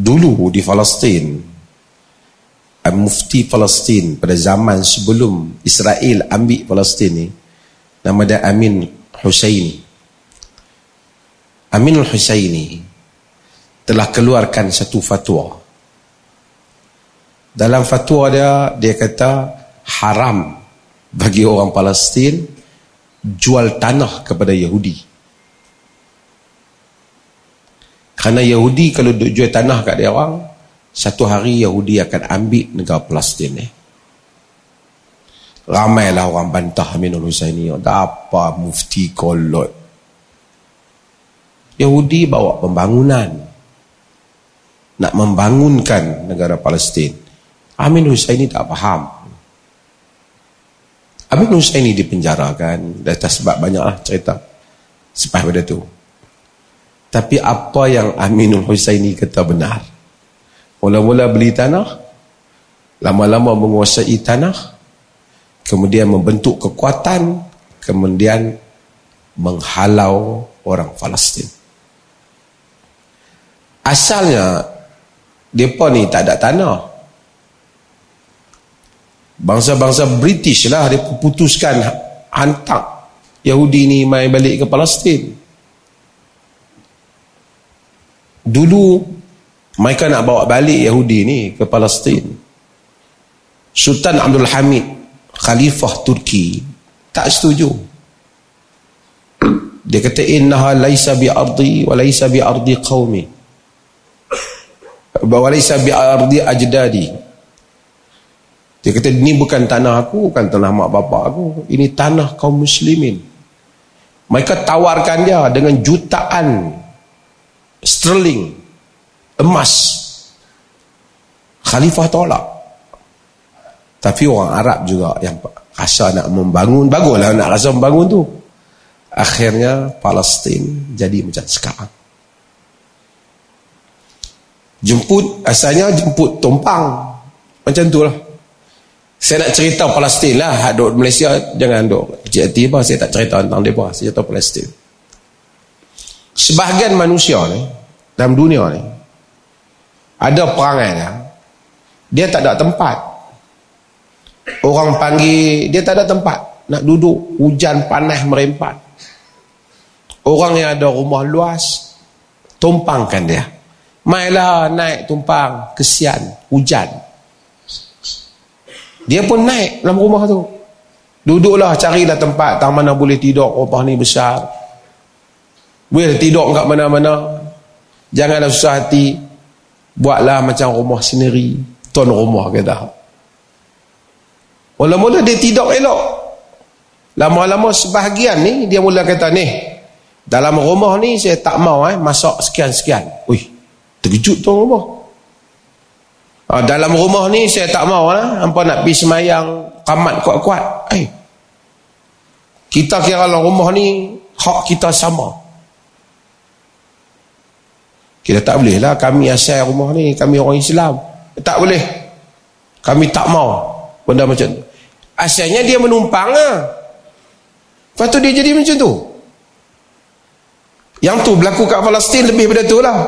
dulu di Palestin mufti Palestin pada zaman sebelum Israel ambil Palestin ni nama dia Amin Husaini Amin Husaini telah keluarkan satu fatwa. Dalam fatwa dia dia kata haram bagi orang Palestin jual tanah kepada Yahudi Kerana Yahudi kalau duk jual tanah kat dia orang, satu hari Yahudi akan ambil negara Palestin ni. Ramailah orang bantah Aminul Husaini. Apa mufti kolot? Yahudi bawa pembangunan. Nak membangunkan negara Palestin. Amin Husaini tak faham. Amin Husaini dipenjarakan. Dah sebab banyaklah cerita. Sebab pada tu. Tapi apa yang Aminul Husaini kata benar. Mula-mula beli tanah, lama-lama menguasai tanah, kemudian membentuk kekuatan, kemudian menghalau orang Palestin. Asalnya, mereka ni tak ada tanah. Bangsa-bangsa British lah dia putuskan hantar Yahudi ni main balik ke Palestin dulu mereka nak bawa balik Yahudi ni ke Palestin. Sultan Abdul Hamid Khalifah Turki tak setuju. Dia kata innaha laisa bi ardi wa laisa bi ardi qaumi wa laisa bi ardi ajdadi. Dia kata ini bukan tanah aku bukan tanah mak bapak aku. Ini tanah kaum muslimin. Mereka tawarkan dia dengan jutaan sterling emas. Khalifah tolak. Tapi orang Arab juga yang rasa nak membangun baguslah nak rasa membangun tu. Akhirnya Palestin jadi macam sekarang. Jemput asalnya jemput tumpang. Macam tu lah. Saya nak cerita Palestin lah. Malaysia jangan duduk kecil hati apa saya tak cerita tentang mereka. Saya cerita Palestin sebahagian manusia ni dalam dunia ni ada perangai dia. Dia tak ada tempat. Orang panggil dia tak ada tempat nak duduk. Hujan panas merempat orang yang ada rumah luas tumpangkan dia. Mailah naik tumpang kesian hujan. Dia pun naik dalam rumah tu. Duduklah carilah tempat tak mana boleh tidur rumah ni besar boleh tidur kat mana-mana. Janganlah susah hati. Buatlah macam rumah sendiri. Tuan rumah kata. Mula-mula dia tidur elok. Lama-lama sebahagian ni dia mula kata ni. Dalam rumah ni saya tak mau eh masak sekian-sekian. Ui, terkejut tuan rumah. Ha, dalam rumah ni saya tak mau eh hampa nak pergi semayang kamat kuat-kuat. Eh. Kita kira dalam rumah ni hak kita sama. Kita tak boleh lah kami asal rumah ni, kami orang Islam. Tak boleh. Kami tak mau benda macam tu. Asalnya dia menumpang lah. Lepas tu dia jadi macam tu. Yang tu berlaku kat Palestin lebih pada tu lah.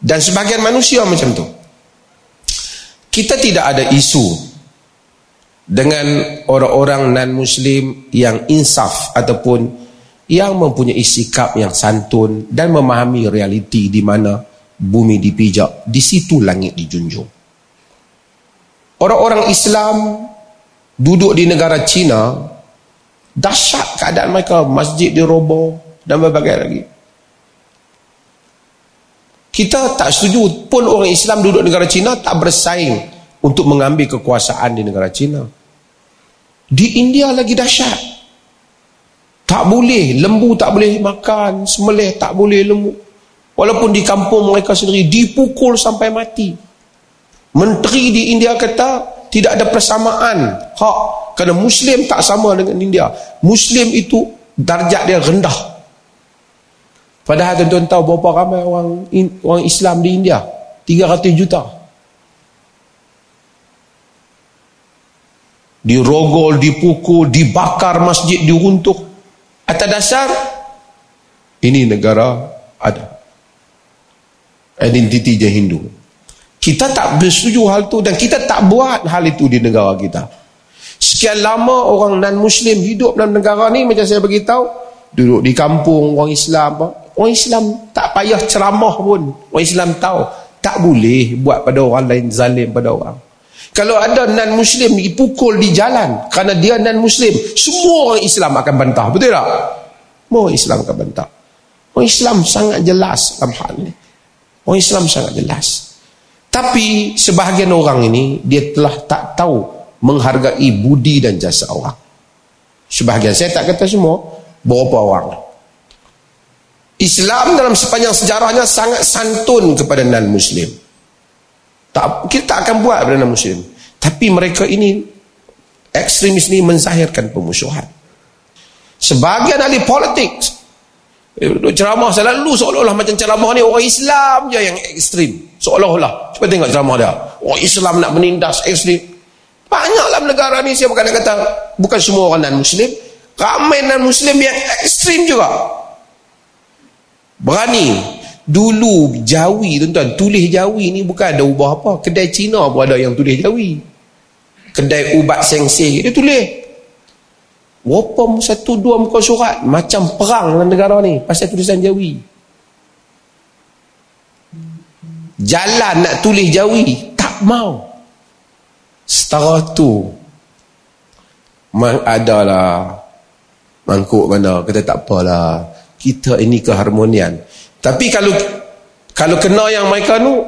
Dan sebagian manusia macam tu. Kita tidak ada isu dengan orang-orang non-Muslim yang insaf ataupun yang mempunyai sikap yang santun dan memahami realiti di mana bumi dipijak, di situ langit dijunjung. Orang-orang Islam duduk di negara China, dahsyat keadaan mereka, masjid diroboh dan berbagai lagi. Kita tak setuju pun orang Islam duduk di negara China tak bersaing untuk mengambil kekuasaan di negara China. Di India lagi dahsyat. Tak boleh, lembu tak boleh makan, semelih tak boleh lembu. Walaupun di kampung mereka sendiri dipukul sampai mati. Menteri di India kata tidak ada persamaan hak kerana Muslim tak sama dengan India. Muslim itu darjat dia rendah. Padahal tuan-tuan tahu berapa ramai orang orang Islam di India? 300 juta. Dirogol, dipukul, dibakar masjid, diruntuh. Atas dasar ini negara ada identiti je Hindu. Kita tak bersetuju hal itu dan kita tak buat hal itu di negara kita. Sekian lama orang non-Muslim hidup dalam negara ni macam saya beritahu, duduk di kampung orang Islam. Orang Islam tak payah ceramah pun. Orang Islam tahu tak boleh buat pada orang lain zalim pada orang. Kalau ada non-Muslim dipukul di jalan kerana dia non-Muslim, semua orang Islam akan bantah. Betul tak? Semua Islam akan bantah. Orang Islam sangat jelas dalam hal ini. Orang Islam sangat jelas. Tapi sebahagian orang ini dia telah tak tahu menghargai budi dan jasa orang. Sebahagian saya tak kata semua, beberapa orang. Islam dalam sepanjang sejarahnya sangat santun kepada non-muslim. Tak kita tak akan buat kepada non-muslim. Tapi mereka ini ekstremis ini menzahirkan pemusuhan. Sebahagian ahli politik Eh, ceramah selalu seolah-olah macam ceramah ni orang Islam je yang ekstrim. Seolah-olah. Cuba tengok ceramah dia. Orang Islam nak menindas ekstrim. Banyak dalam negara ni saya bukan kata bukan semua orang non-Muslim. Ramai non-Muslim yang ekstrim juga. Berani. Dulu Jawi tuan-tuan. Tulis Jawi ni bukan ada ubah apa. Kedai Cina pun ada yang tulis Jawi. Kedai ubat sengsi. Dia tulis. Wapam satu dua muka surat macam perang dalam negara ni pasal tulisan Jawi. Jalan nak tulis Jawi tak mau. Setara tu adalah mangkuk mana kata tak apalah kita ini keharmonian. Tapi kalau kalau kena yang mereka tu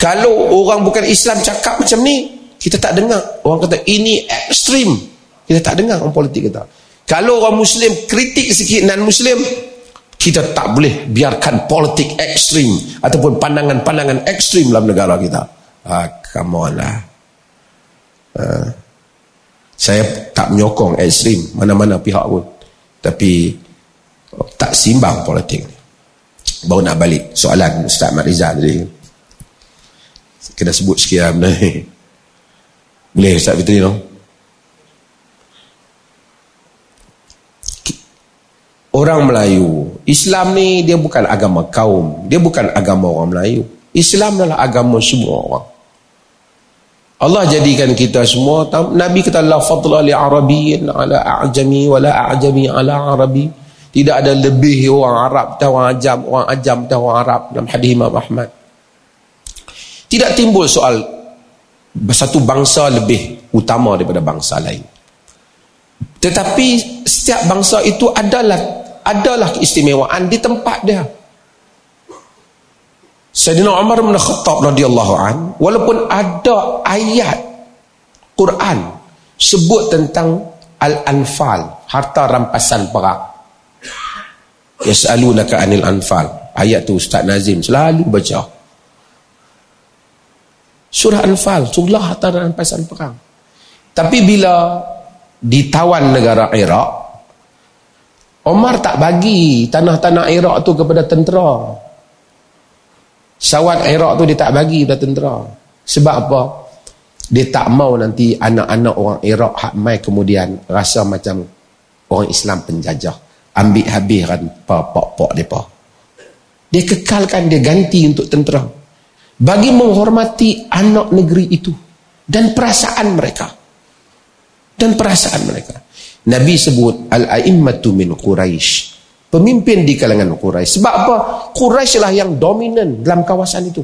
kalau orang bukan Islam cakap macam ni kita tak dengar. Orang kata ini ekstrim. Kita tak dengar orang politik kita. Kalau orang Muslim kritik sikit non-Muslim, kita tak boleh biarkan politik ekstrim ataupun pandangan-pandangan ekstrim dalam negara kita. Ah, come on lah. Ah, saya tak menyokong ekstrim mana-mana pihak pun. Tapi tak simbang politik ni. Baru nak balik soalan Ustaz Mat Rizal tadi. Kena sebut sikit lah benda ni. Boleh Ustaz Fitri no? orang Melayu. Islam ni dia bukan agama kaum. Dia bukan agama orang Melayu. Islam adalah agama semua orang. Allah jadikan kita semua Nabi kata la fadla li arabiyyin ala a'jami wala a'jami ala arabi. Tidak ada lebih orang Arab dan orang Ajam, orang Ajam dan orang Arab dalam hadis Imam Ahmad. Tidak timbul soal satu bangsa lebih utama daripada bangsa lain. Tetapi setiap bangsa itu adalah adalah keistimewaan di tempat dia. Sayyidina Umar bin Khattab radhiyallahu an walaupun ada ayat Quran sebut tentang al-anfal, harta rampasan perang. Yas'alunaka anil anfal. Ayat tu Ustaz Nazim selalu baca. Surah Anfal, surah harta rampasan perang. Tapi bila ditawan negara Iraq Omar tak bagi tanah-tanah Iraq tu kepada tentera sawat Iraq tu dia tak bagi kepada tentera sebab apa dia tak mau nanti anak-anak orang Iraq hak mai kemudian rasa macam orang Islam penjajah ambil habiskan pak-pak mereka dia kekalkan dia ganti untuk tentera bagi menghormati anak negeri itu dan perasaan mereka dan perasaan mereka. Nabi sebut al-a'immatu min Quraisy. Pemimpin di kalangan Quraisy. Sebab apa? Quraisy lah yang dominan dalam kawasan itu.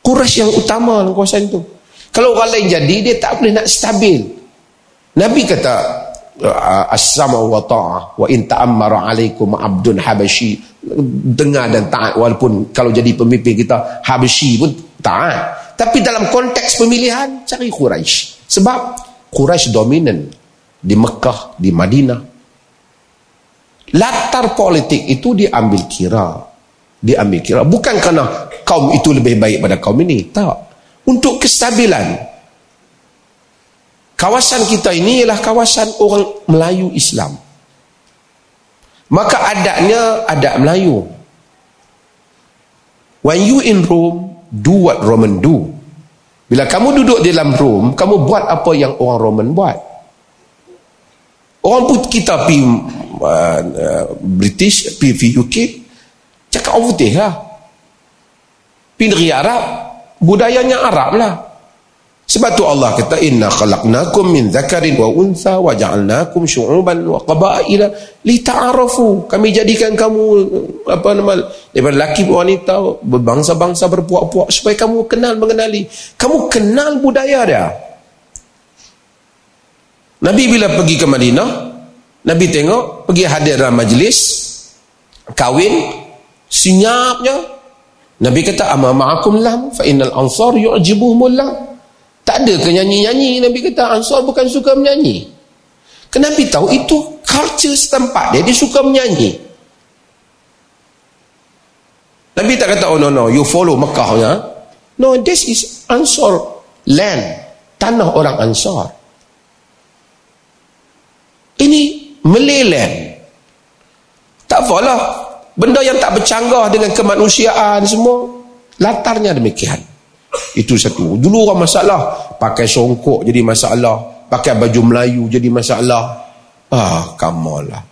Quraisy yang utama dalam kawasan itu. Kalau orang lain jadi dia tak boleh nak stabil. Nabi kata as-sama wa ta'ah wa in ta'ammara alaikum abdun habashi dengar dan taat walaupun kalau jadi pemimpin kita habashi pun taat. Tapi dalam konteks pemilihan cari Quraisy. Sebab Quraisy dominan di Mekah, di Madinah. Latar politik itu diambil kira. Diambil kira. Bukan kerana kaum itu lebih baik pada kaum ini. Tak. Untuk kestabilan. Kawasan kita ini ialah kawasan orang Melayu Islam. Maka adatnya adat Melayu. When you in Rome, do what Roman do. Bila kamu duduk di dalam room, kamu buat apa yang orang Roman buat. Orang pun kita pi uh, uh, British, pi UK, cakap orang putih lah. Pi negeri Arab, budayanya Arab lah sebab tu Allah kata inna khalaqnakum min dzakarin wa untha wa ja'alnakum syu'uban wa qabaila lita'arafu. Kami jadikan kamu apa nama daripada dan wanita berbangsa-bangsa berpuak-puak supaya kamu kenal mengenali. Kamu kenal budaya dia. Nabi bila pergi ke Madinah, Nabi tengok pergi hadir dalam majlis kahwin senyapnya Nabi kata amma ma'akum lam fa innal ansar yu'jibuhumul lam ada ke nyanyi-nyanyi? Nabi kata Ansar bukan suka menyanyi. Kenapa tahu itu culture setempat dia dia suka menyanyi. Nabi tak kata oh no no you follow Mekah ya. No this is Ansar land tanah orang Ansar. Ini Malay land. Tak apalah benda yang tak bercanggah dengan kemanusiaan semua latarnya demikian itu satu. Dulu orang masalah. Pakai songkok jadi masalah. Pakai baju Melayu jadi masalah. Ah, on lah.